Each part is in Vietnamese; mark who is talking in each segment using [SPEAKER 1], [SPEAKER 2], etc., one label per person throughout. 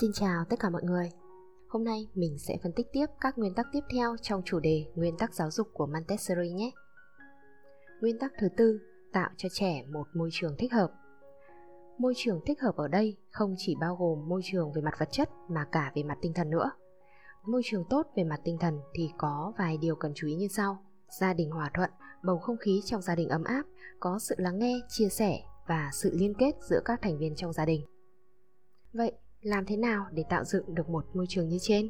[SPEAKER 1] Xin chào tất cả mọi người. Hôm nay mình sẽ phân tích tiếp các nguyên tắc tiếp theo trong chủ đề nguyên tắc giáo dục của Montessori nhé. Nguyên tắc thứ tư, tạo cho trẻ một môi trường thích hợp. Môi trường thích hợp ở đây không chỉ bao gồm môi trường về mặt vật chất mà cả về mặt tinh thần nữa. Môi trường tốt về mặt tinh thần thì có vài điều cần chú ý như sau. Gia đình hòa thuận, bầu không khí trong gia đình ấm áp, có sự lắng nghe, chia sẻ và sự liên kết giữa các thành viên trong gia đình. Vậy, làm thế nào để tạo dựng được một môi trường như trên?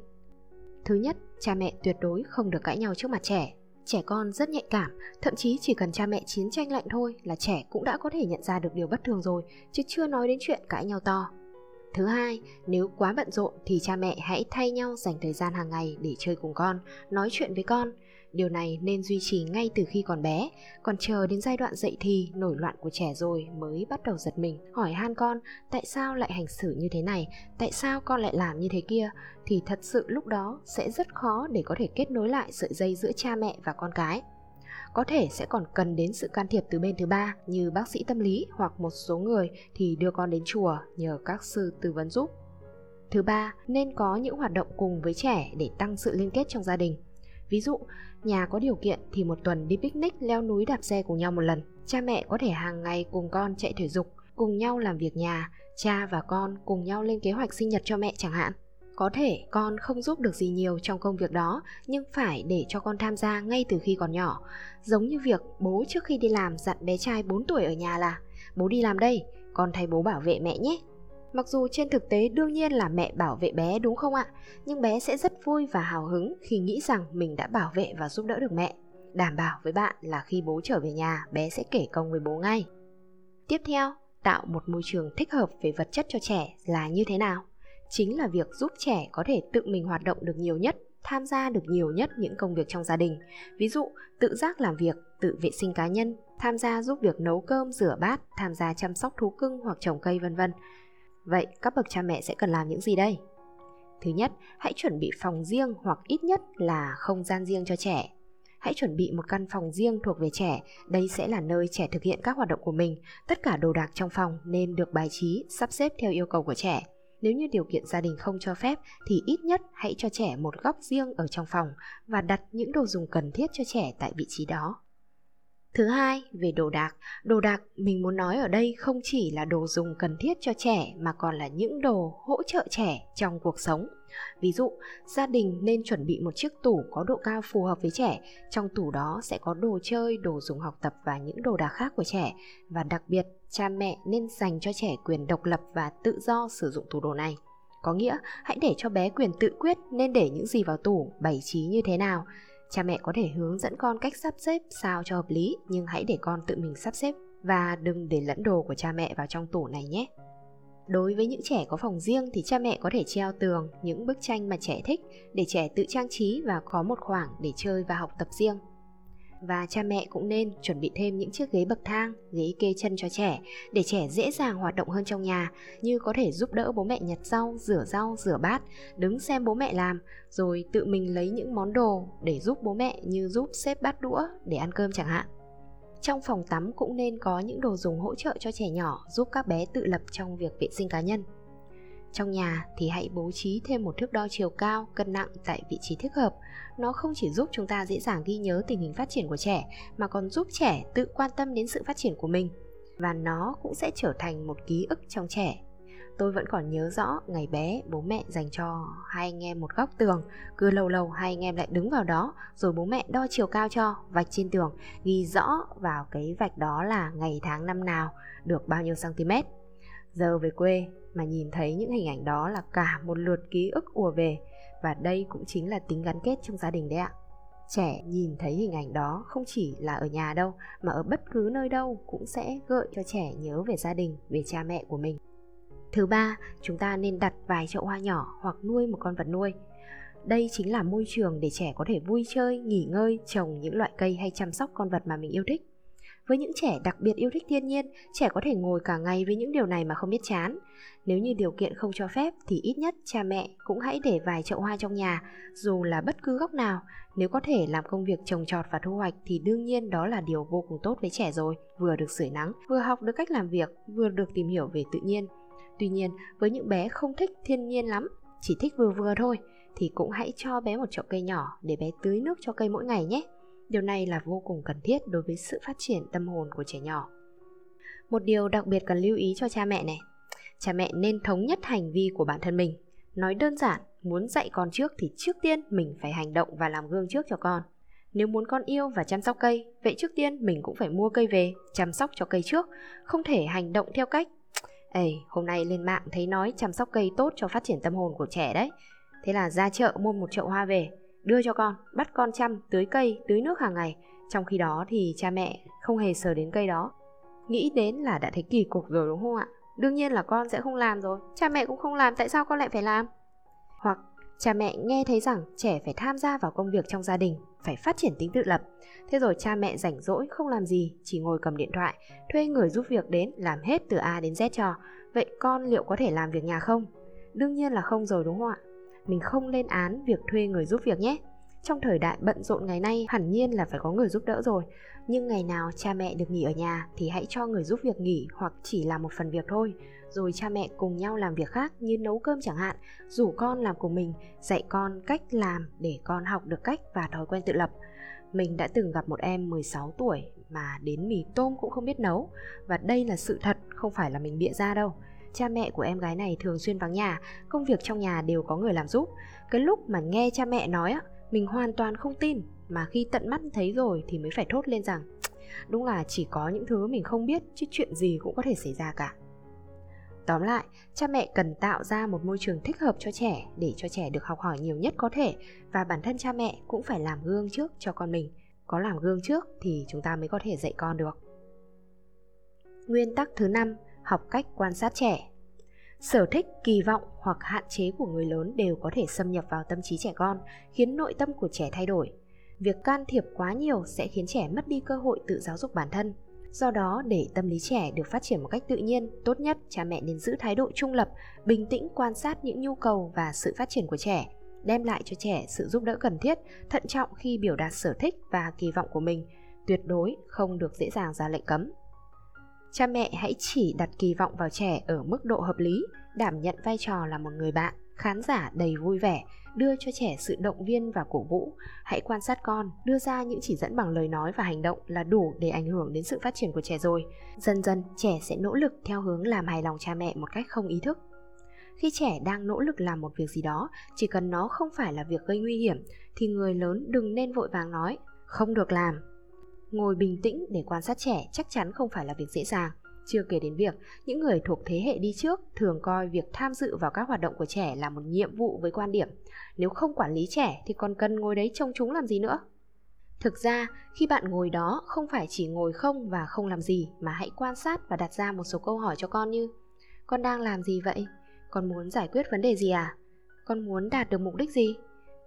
[SPEAKER 1] Thứ nhất, cha mẹ tuyệt đối không được cãi nhau trước mặt trẻ. Trẻ con rất nhạy cảm, thậm chí chỉ cần cha mẹ chiến tranh lạnh thôi là trẻ cũng đã có thể nhận ra được điều bất thường rồi, chứ chưa nói đến chuyện cãi nhau to. Thứ hai, nếu quá bận rộn thì cha mẹ hãy thay nhau dành thời gian hàng ngày để chơi cùng con, nói chuyện với con, Điều này nên duy trì ngay từ khi còn bé, còn chờ đến giai đoạn dậy thì, nổi loạn của trẻ rồi mới bắt đầu giật mình, hỏi han con tại sao lại hành xử như thế này, tại sao con lại làm như thế kia, thì thật sự lúc đó sẽ rất khó để có thể kết nối lại sợi dây giữa cha mẹ và con cái có thể sẽ còn cần đến sự can thiệp từ bên thứ ba như bác sĩ tâm lý hoặc một số người thì đưa con đến chùa nhờ các sư tư vấn giúp. Thứ ba, nên có những hoạt động cùng với trẻ để tăng sự liên kết trong gia đình. Ví dụ, nhà có điều kiện thì một tuần đi picnic leo núi đạp xe cùng nhau một lần. Cha mẹ có thể hàng ngày cùng con chạy thể dục, cùng nhau làm việc nhà, cha và con cùng nhau lên kế hoạch sinh nhật cho mẹ chẳng hạn. Có thể con không giúp được gì nhiều trong công việc đó, nhưng phải để cho con tham gia ngay từ khi còn nhỏ. Giống như việc bố trước khi đi làm dặn bé trai 4 tuổi ở nhà là Bố đi làm đây, con thay bố bảo vệ mẹ nhé. Mặc dù trên thực tế đương nhiên là mẹ bảo vệ bé đúng không ạ? Nhưng bé sẽ rất vui và hào hứng khi nghĩ rằng mình đã bảo vệ và giúp đỡ được mẹ. Đảm bảo với bạn là khi bố trở về nhà, bé sẽ kể công với bố ngay. Tiếp theo, tạo một môi trường thích hợp về vật chất cho trẻ là như thế nào? Chính là việc giúp trẻ có thể tự mình hoạt động được nhiều nhất, tham gia được nhiều nhất những công việc trong gia đình. Ví dụ, tự giác làm việc, tự vệ sinh cá nhân, tham gia giúp việc nấu cơm, rửa bát, tham gia chăm sóc thú cưng hoặc trồng cây vân vân. Vậy các bậc cha mẹ sẽ cần làm những gì đây? Thứ nhất, hãy chuẩn bị phòng riêng hoặc ít nhất là không gian riêng cho trẻ. Hãy chuẩn bị một căn phòng riêng thuộc về trẻ, đây sẽ là nơi trẻ thực hiện các hoạt động của mình. Tất cả đồ đạc trong phòng nên được bài trí, sắp xếp theo yêu cầu của trẻ. Nếu như điều kiện gia đình không cho phép thì ít nhất hãy cho trẻ một góc riêng ở trong phòng và đặt những đồ dùng cần thiết cho trẻ tại vị trí đó. Thứ hai, về đồ đạc. Đồ đạc mình muốn nói ở đây không chỉ là đồ dùng cần thiết cho trẻ mà còn là những đồ hỗ trợ trẻ trong cuộc sống. Ví dụ, gia đình nên chuẩn bị một chiếc tủ có độ cao phù hợp với trẻ. Trong tủ đó sẽ có đồ chơi, đồ dùng học tập và những đồ đạc khác của trẻ. Và đặc biệt, cha mẹ nên dành cho trẻ quyền độc lập và tự do sử dụng tủ đồ này. Có nghĩa, hãy để cho bé quyền tự quyết nên để những gì vào tủ, bày trí như thế nào Cha mẹ có thể hướng dẫn con cách sắp xếp sao cho hợp lý, nhưng hãy để con tự mình sắp xếp và đừng để lẫn đồ của cha mẹ vào trong tủ này nhé. Đối với những trẻ có phòng riêng thì cha mẹ có thể treo tường những bức tranh mà trẻ thích để trẻ tự trang trí và có một khoảng để chơi và học tập riêng và cha mẹ cũng nên chuẩn bị thêm những chiếc ghế bậc thang, ghế kê chân cho trẻ để trẻ dễ dàng hoạt động hơn trong nhà, như có thể giúp đỡ bố mẹ nhặt rau, rửa rau, rửa bát, đứng xem bố mẹ làm, rồi tự mình lấy những món đồ để giúp bố mẹ như giúp xếp bát đũa để ăn cơm chẳng hạn. Trong phòng tắm cũng nên có những đồ dùng hỗ trợ cho trẻ nhỏ giúp các bé tự lập trong việc vệ sinh cá nhân. Trong nhà thì hãy bố trí thêm một thước đo chiều cao, cân nặng tại vị trí thích hợp. Nó không chỉ giúp chúng ta dễ dàng ghi nhớ tình hình phát triển của trẻ mà còn giúp trẻ tự quan tâm đến sự phát triển của mình và nó cũng sẽ trở thành một ký ức trong trẻ. Tôi vẫn còn nhớ rõ ngày bé bố mẹ dành cho hai anh em một góc tường Cứ lâu lâu hai anh em lại đứng vào đó Rồi bố mẹ đo chiều cao cho Vạch trên tường Ghi rõ vào cái vạch đó là ngày tháng năm nào Được bao nhiêu cm Giờ về quê mà nhìn thấy những hình ảnh đó là cả một lượt ký ức ùa về và đây cũng chính là tính gắn kết trong gia đình đấy ạ. Trẻ nhìn thấy hình ảnh đó không chỉ là ở nhà đâu mà ở bất cứ nơi đâu cũng sẽ gợi cho trẻ nhớ về gia đình, về cha mẹ của mình. Thứ ba, chúng ta nên đặt vài chậu hoa nhỏ hoặc nuôi một con vật nuôi. Đây chính là môi trường để trẻ có thể vui chơi, nghỉ ngơi, trồng những loại cây hay chăm sóc con vật mà mình yêu thích. Với những trẻ đặc biệt yêu thích thiên nhiên, trẻ có thể ngồi cả ngày với những điều này mà không biết chán. Nếu như điều kiện không cho phép thì ít nhất cha mẹ cũng hãy để vài chậu hoa trong nhà, dù là bất cứ góc nào. Nếu có thể làm công việc trồng trọt và thu hoạch thì đương nhiên đó là điều vô cùng tốt với trẻ rồi, vừa được sưởi nắng, vừa học được cách làm việc, vừa được tìm hiểu về tự nhiên. Tuy nhiên, với những bé không thích thiên nhiên lắm, chỉ thích vừa vừa thôi, thì cũng hãy cho bé một chậu cây nhỏ để bé tưới nước cho cây mỗi ngày nhé. Điều này là vô cùng cần thiết đối với sự phát triển tâm hồn của trẻ nhỏ. Một điều đặc biệt cần lưu ý cho cha mẹ này. Cha mẹ nên thống nhất hành vi của bản thân mình. Nói đơn giản, muốn dạy con trước thì trước tiên mình phải hành động và làm gương trước cho con. Nếu muốn con yêu và chăm sóc cây, vậy trước tiên mình cũng phải mua cây về, chăm sóc cho cây trước, không thể hành động theo cách Ê, hôm nay lên mạng thấy nói chăm sóc cây tốt cho phát triển tâm hồn của trẻ đấy. Thế là ra chợ mua một chậu hoa về, đưa cho con, bắt con chăm, tưới cây, tưới nước hàng ngày. Trong khi đó thì cha mẹ không hề sờ đến cây đó. Nghĩ đến là đã thấy kỳ cục rồi đúng không ạ? Đương nhiên là con sẽ không làm rồi. Cha mẹ cũng không làm, tại sao con lại phải làm? Hoặc cha mẹ nghe thấy rằng trẻ phải tham gia vào công việc trong gia đình, phải phát triển tính tự lập. Thế rồi cha mẹ rảnh rỗi không làm gì, chỉ ngồi cầm điện thoại, thuê người giúp việc đến làm hết từ A đến Z cho. Vậy con liệu có thể làm việc nhà không? Đương nhiên là không rồi đúng không ạ? Mình không lên án việc thuê người giúp việc nhé. Trong thời đại bận rộn ngày nay hẳn nhiên là phải có người giúp đỡ rồi. Nhưng ngày nào cha mẹ được nghỉ ở nhà thì hãy cho người giúp việc nghỉ hoặc chỉ làm một phần việc thôi rồi cha mẹ cùng nhau làm việc khác như nấu cơm chẳng hạn, rủ con làm cùng mình, dạy con cách làm để con học được cách và thói quen tự lập. Mình đã từng gặp một em 16 tuổi mà đến mì tôm cũng không biết nấu và đây là sự thật, không phải là mình bịa ra đâu. Cha mẹ của em gái này thường xuyên vắng nhà, công việc trong nhà đều có người làm giúp. Cái lúc mà nghe cha mẹ nói á, mình hoàn toàn không tin mà khi tận mắt thấy rồi thì mới phải thốt lên rằng đúng là chỉ có những thứ mình không biết chứ chuyện gì cũng có thể xảy ra cả Tóm lại, cha mẹ cần tạo ra một môi trường thích hợp cho trẻ để cho trẻ được học hỏi nhiều nhất có thể và bản thân cha mẹ cũng phải làm gương trước cho con mình. Có làm gương trước thì chúng ta mới có thể dạy con được. Nguyên tắc thứ năm, học cách quan sát trẻ. Sở thích, kỳ vọng hoặc hạn chế của người lớn đều có thể xâm nhập vào tâm trí trẻ con, khiến nội tâm của trẻ thay đổi. Việc can thiệp quá nhiều sẽ khiến trẻ mất đi cơ hội tự giáo dục bản thân Do đó, để tâm lý trẻ được phát triển một cách tự nhiên, tốt nhất cha mẹ nên giữ thái độ trung lập, bình tĩnh quan sát những nhu cầu và sự phát triển của trẻ, đem lại cho trẻ sự giúp đỡ cần thiết, thận trọng khi biểu đạt sở thích và kỳ vọng của mình, tuyệt đối không được dễ dàng ra lệnh cấm. Cha mẹ hãy chỉ đặt kỳ vọng vào trẻ ở mức độ hợp lý, đảm nhận vai trò là một người bạn, khán giả đầy vui vẻ, đưa cho trẻ sự động viên và cổ vũ. Hãy quan sát con, đưa ra những chỉ dẫn bằng lời nói và hành động là đủ để ảnh hưởng đến sự phát triển của trẻ rồi. Dần dần, trẻ sẽ nỗ lực theo hướng làm hài lòng cha mẹ một cách không ý thức. Khi trẻ đang nỗ lực làm một việc gì đó, chỉ cần nó không phải là việc gây nguy hiểm, thì người lớn đừng nên vội vàng nói, không được làm. Ngồi bình tĩnh để quan sát trẻ chắc chắn không phải là việc dễ dàng. Chưa kể đến việc, những người thuộc thế hệ đi trước thường coi việc tham dự vào các hoạt động của trẻ là một nhiệm vụ với quan điểm, nếu không quản lý trẻ thì còn cần ngồi đấy trông chúng làm gì nữa? Thực ra, khi bạn ngồi đó không phải chỉ ngồi không và không làm gì mà hãy quan sát và đặt ra một số câu hỏi cho con như, con đang làm gì vậy? Con muốn giải quyết vấn đề gì à? Con muốn đạt được mục đích gì?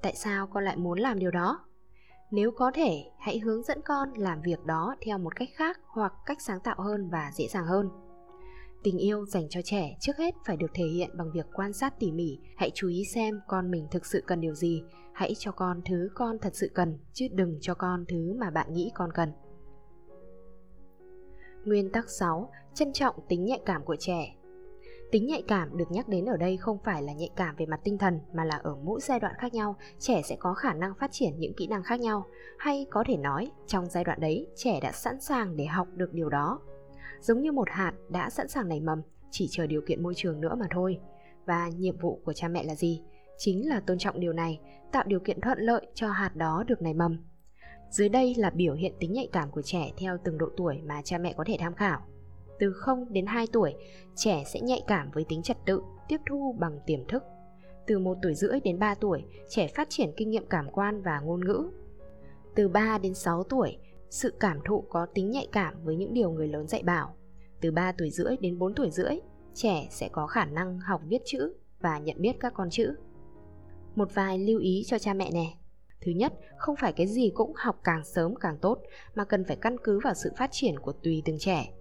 [SPEAKER 1] Tại sao con lại muốn làm điều đó? Nếu có thể, hãy hướng dẫn con làm việc đó theo một cách khác hoặc cách sáng tạo hơn và dễ dàng hơn. Tình yêu dành cho trẻ trước hết phải được thể hiện bằng việc quan sát tỉ mỉ. Hãy chú ý xem con mình thực sự cần điều gì. Hãy cho con thứ con thật sự cần, chứ đừng cho con thứ mà bạn nghĩ con cần. Nguyên tắc 6. Trân trọng tính nhạy cảm của trẻ. Tính nhạy cảm được nhắc đến ở đây không phải là nhạy cảm về mặt tinh thần mà là ở mỗi giai đoạn khác nhau, trẻ sẽ có khả năng phát triển những kỹ năng khác nhau. Hay có thể nói, trong giai đoạn đấy, trẻ đã sẵn sàng để học được điều đó. Giống như một hạt đã sẵn sàng nảy mầm, chỉ chờ điều kiện môi trường nữa mà thôi. Và nhiệm vụ của cha mẹ là gì? Chính là tôn trọng điều này, tạo điều kiện thuận lợi cho hạt đó được nảy mầm. Dưới đây là biểu hiện tính nhạy cảm của trẻ theo từng độ tuổi mà cha mẹ có thể tham khảo từ 0 đến 2 tuổi, trẻ sẽ nhạy cảm với tính trật tự, tiếp thu bằng tiềm thức. Từ 1 tuổi rưỡi đến 3 tuổi, trẻ phát triển kinh nghiệm cảm quan và ngôn ngữ. Từ 3 đến 6 tuổi, sự cảm thụ có tính nhạy cảm với những điều người lớn dạy bảo. Từ 3 tuổi rưỡi đến 4 tuổi rưỡi, trẻ sẽ có khả năng học viết chữ và nhận biết các con chữ. Một vài lưu ý cho cha mẹ nè. Thứ nhất, không phải cái gì cũng học càng sớm càng tốt mà cần phải căn cứ vào sự phát triển của tùy từng trẻ.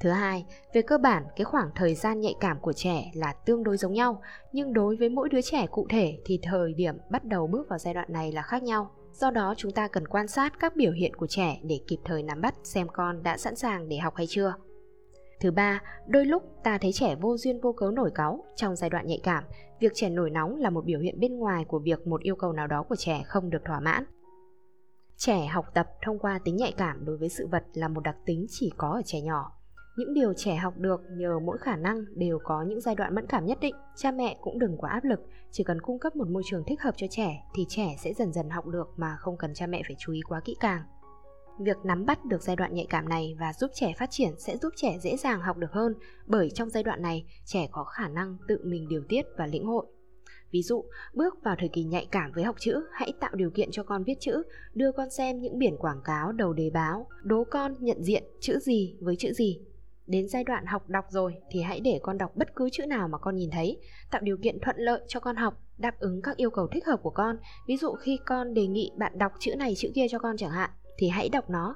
[SPEAKER 1] Thứ hai, về cơ bản cái khoảng thời gian nhạy cảm của trẻ là tương đối giống nhau, nhưng đối với mỗi đứa trẻ cụ thể thì thời điểm bắt đầu bước vào giai đoạn này là khác nhau. Do đó chúng ta cần quan sát các biểu hiện của trẻ để kịp thời nắm bắt xem con đã sẵn sàng để học hay chưa. Thứ ba, đôi lúc ta thấy trẻ vô duyên vô cớ nổi cáu trong giai đoạn nhạy cảm. Việc trẻ nổi nóng là một biểu hiện bên ngoài của việc một yêu cầu nào đó của trẻ không được thỏa mãn. Trẻ học tập thông qua tính nhạy cảm đối với sự vật là một đặc tính chỉ có ở trẻ nhỏ. Những điều trẻ học được nhờ mỗi khả năng đều có những giai đoạn mẫn cảm nhất định. Cha mẹ cũng đừng quá áp lực, chỉ cần cung cấp một môi trường thích hợp cho trẻ thì trẻ sẽ dần dần học được mà không cần cha mẹ phải chú ý quá kỹ càng. Việc nắm bắt được giai đoạn nhạy cảm này và giúp trẻ phát triển sẽ giúp trẻ dễ dàng học được hơn bởi trong giai đoạn này trẻ có khả năng tự mình điều tiết và lĩnh hội. Ví dụ, bước vào thời kỳ nhạy cảm với học chữ, hãy tạo điều kiện cho con viết chữ, đưa con xem những biển quảng cáo đầu đề báo, đố con nhận diện chữ gì với chữ gì. Đến giai đoạn học đọc rồi thì hãy để con đọc bất cứ chữ nào mà con nhìn thấy, tạo điều kiện thuận lợi cho con học, đáp ứng các yêu cầu thích hợp của con. Ví dụ khi con đề nghị bạn đọc chữ này chữ kia cho con chẳng hạn, thì hãy đọc nó.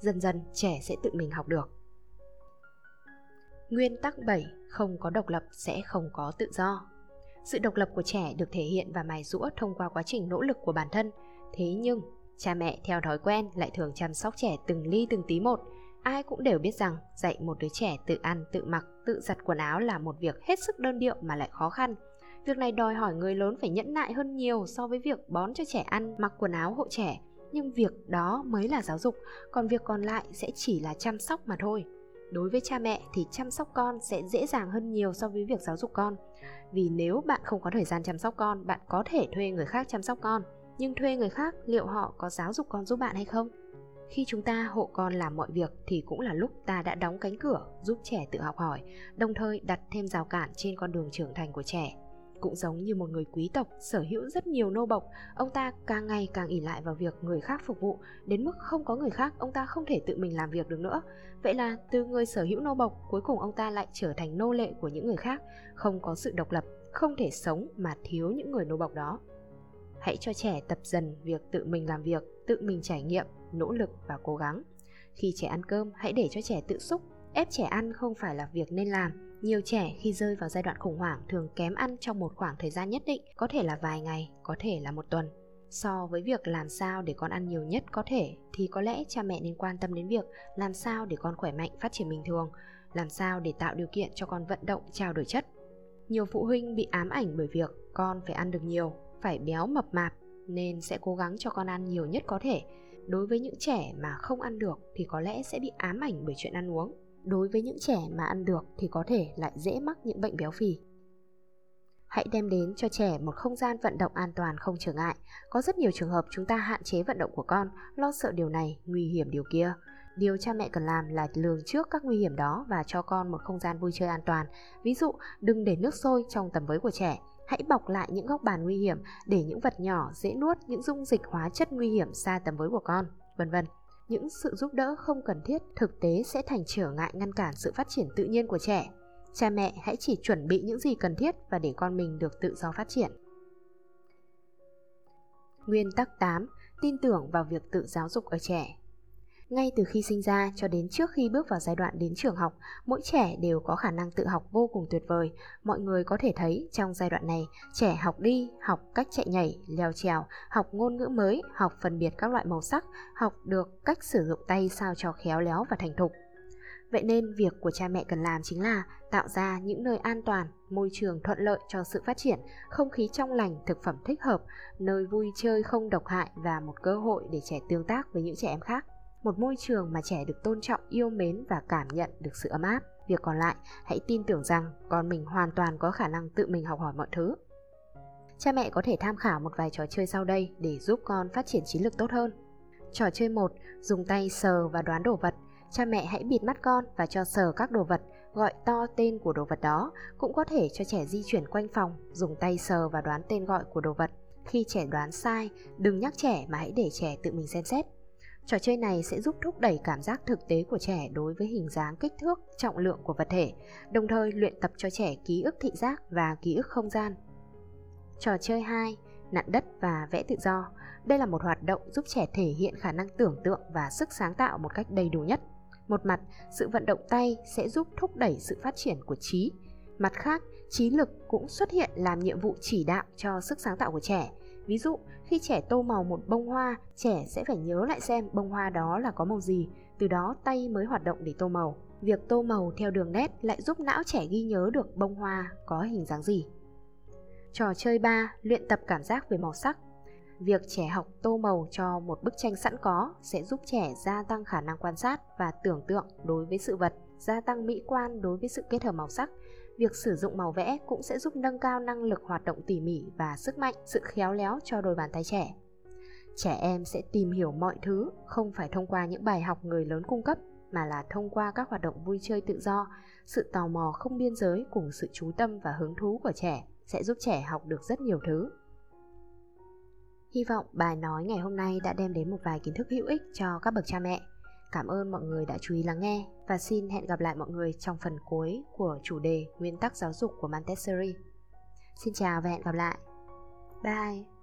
[SPEAKER 1] Dần dần trẻ sẽ tự mình học được. Nguyên tắc 7, không có độc lập sẽ không có tự do. Sự độc lập của trẻ được thể hiện và mài rũa thông qua quá trình nỗ lực của bản thân. Thế nhưng, cha mẹ theo thói quen lại thường chăm sóc trẻ từng ly từng tí một. Ai cũng đều biết rằng dạy một đứa trẻ tự ăn, tự mặc, tự giặt quần áo là một việc hết sức đơn điệu mà lại khó khăn. Việc này đòi hỏi người lớn phải nhẫn nại hơn nhiều so với việc bón cho trẻ ăn, mặc quần áo hộ trẻ. Nhưng việc đó mới là giáo dục, còn việc còn lại sẽ chỉ là chăm sóc mà thôi. Đối với cha mẹ thì chăm sóc con sẽ dễ dàng hơn nhiều so với việc giáo dục con. Vì nếu bạn không có thời gian chăm sóc con, bạn có thể thuê người khác chăm sóc con. Nhưng thuê người khác liệu họ có giáo dục con giúp bạn hay không? Khi chúng ta hộ con làm mọi việc thì cũng là lúc ta đã đóng cánh cửa giúp trẻ tự học hỏi, đồng thời đặt thêm rào cản trên con đường trưởng thành của trẻ. Cũng giống như một người quý tộc sở hữu rất nhiều nô bộc, ông ta càng ngày càng ỉ lại vào việc người khác phục vụ, đến mức không có người khác ông ta không thể tự mình làm việc được nữa. Vậy là từ người sở hữu nô bộc, cuối cùng ông ta lại trở thành nô lệ của những người khác, không có sự độc lập, không thể sống mà thiếu những người nô bộc đó. Hãy cho trẻ tập dần việc tự mình làm việc, tự mình trải nghiệm, nỗ lực và cố gắng. Khi trẻ ăn cơm, hãy để cho trẻ tự xúc, ép trẻ ăn không phải là việc nên làm nhiều trẻ khi rơi vào giai đoạn khủng hoảng thường kém ăn trong một khoảng thời gian nhất định, có thể là vài ngày, có thể là một tuần. So với việc làm sao để con ăn nhiều nhất có thể thì có lẽ cha mẹ nên quan tâm đến việc làm sao để con khỏe mạnh phát triển bình thường, làm sao để tạo điều kiện cho con vận động trao đổi chất. Nhiều phụ huynh bị ám ảnh bởi việc con phải ăn được nhiều, phải béo mập mạp nên sẽ cố gắng cho con ăn nhiều nhất có thể. Đối với những trẻ mà không ăn được thì có lẽ sẽ bị ám ảnh bởi chuyện ăn uống đối với những trẻ mà ăn được thì có thể lại dễ mắc những bệnh béo phì. Hãy đem đến cho trẻ một không gian vận động an toàn không trở ngại. Có rất nhiều trường hợp chúng ta hạn chế vận động của con, lo sợ điều này, nguy hiểm điều kia. Điều cha mẹ cần làm là lường trước các nguy hiểm đó và cho con một không gian vui chơi an toàn. Ví dụ, đừng để nước sôi trong tầm với của trẻ. Hãy bọc lại những góc bàn nguy hiểm để những vật nhỏ dễ nuốt những dung dịch hóa chất nguy hiểm xa tầm với của con, vân vân những sự giúp đỡ không cần thiết thực tế sẽ thành trở ngại ngăn cản sự phát triển tự nhiên của trẻ. Cha mẹ hãy chỉ chuẩn bị những gì cần thiết và để con mình được tự do phát triển. Nguyên tắc 8. Tin tưởng vào việc tự giáo dục ở trẻ. Ngay từ khi sinh ra cho đến trước khi bước vào giai đoạn đến trường học, mỗi trẻ đều có khả năng tự học vô cùng tuyệt vời. Mọi người có thể thấy trong giai đoạn này, trẻ học đi, học cách chạy nhảy, leo trèo, học ngôn ngữ mới, học phân biệt các loại màu sắc, học được cách sử dụng tay sao cho khéo léo và thành thục. Vậy nên việc của cha mẹ cần làm chính là tạo ra những nơi an toàn, môi trường thuận lợi cho sự phát triển, không khí trong lành, thực phẩm thích hợp, nơi vui chơi không độc hại và một cơ hội để trẻ tương tác với những trẻ em khác một môi trường mà trẻ được tôn trọng, yêu mến và cảm nhận được sự ấm áp. Việc còn lại, hãy tin tưởng rằng con mình hoàn toàn có khả năng tự mình học hỏi mọi thứ. Cha mẹ có thể tham khảo một vài trò chơi sau đây để giúp con phát triển trí lực tốt hơn. Trò chơi 1, dùng tay sờ và đoán đồ vật. Cha mẹ hãy bịt mắt con và cho sờ các đồ vật, gọi to tên của đồ vật đó. Cũng có thể cho trẻ di chuyển quanh phòng, dùng tay sờ và đoán tên gọi của đồ vật. Khi trẻ đoán sai, đừng nhắc trẻ mà hãy để trẻ tự mình xem xét. Trò chơi này sẽ giúp thúc đẩy cảm giác thực tế của trẻ đối với hình dáng, kích thước, trọng lượng của vật thể, đồng thời luyện tập cho trẻ ký ức thị giác và ký ức không gian. Trò chơi 2, nặn đất và vẽ tự do. Đây là một hoạt động giúp trẻ thể hiện khả năng tưởng tượng và sức sáng tạo một cách đầy đủ nhất. Một mặt, sự vận động tay sẽ giúp thúc đẩy sự phát triển của trí. Mặt khác, trí lực cũng xuất hiện làm nhiệm vụ chỉ đạo cho sức sáng tạo của trẻ. Ví dụ, khi trẻ tô màu một bông hoa, trẻ sẽ phải nhớ lại xem bông hoa đó là có màu gì, từ đó tay mới hoạt động để tô màu. việc tô màu theo đường nét lại giúp não trẻ ghi nhớ được bông hoa có hình dáng gì. Trò chơi 3. Luyện tập cảm giác về màu sắc Việc trẻ học tô màu cho một bức tranh sẵn có sẽ giúp trẻ gia tăng khả năng quan sát và tưởng tượng đối với sự vật, gia tăng mỹ quan đối với sự kết hợp màu sắc. Việc sử dụng màu vẽ cũng sẽ giúp nâng cao năng lực hoạt động tỉ mỉ và sức mạnh, sự khéo léo cho đôi bàn tay trẻ. Trẻ em sẽ tìm hiểu mọi thứ không phải thông qua những bài học người lớn cung cấp mà là thông qua các hoạt động vui chơi tự do, sự tò mò không biên giới cùng sự chú tâm và hứng thú của trẻ sẽ giúp trẻ học được rất nhiều thứ. Hy vọng bài nói ngày hôm nay đã đem đến một vài kiến thức hữu ích cho các bậc cha mẹ. Cảm ơn mọi người đã chú ý lắng nghe và xin hẹn gặp lại mọi người trong phần cuối của chủ đề Nguyên tắc giáo dục của Montessori. Xin chào và hẹn gặp lại. Bye!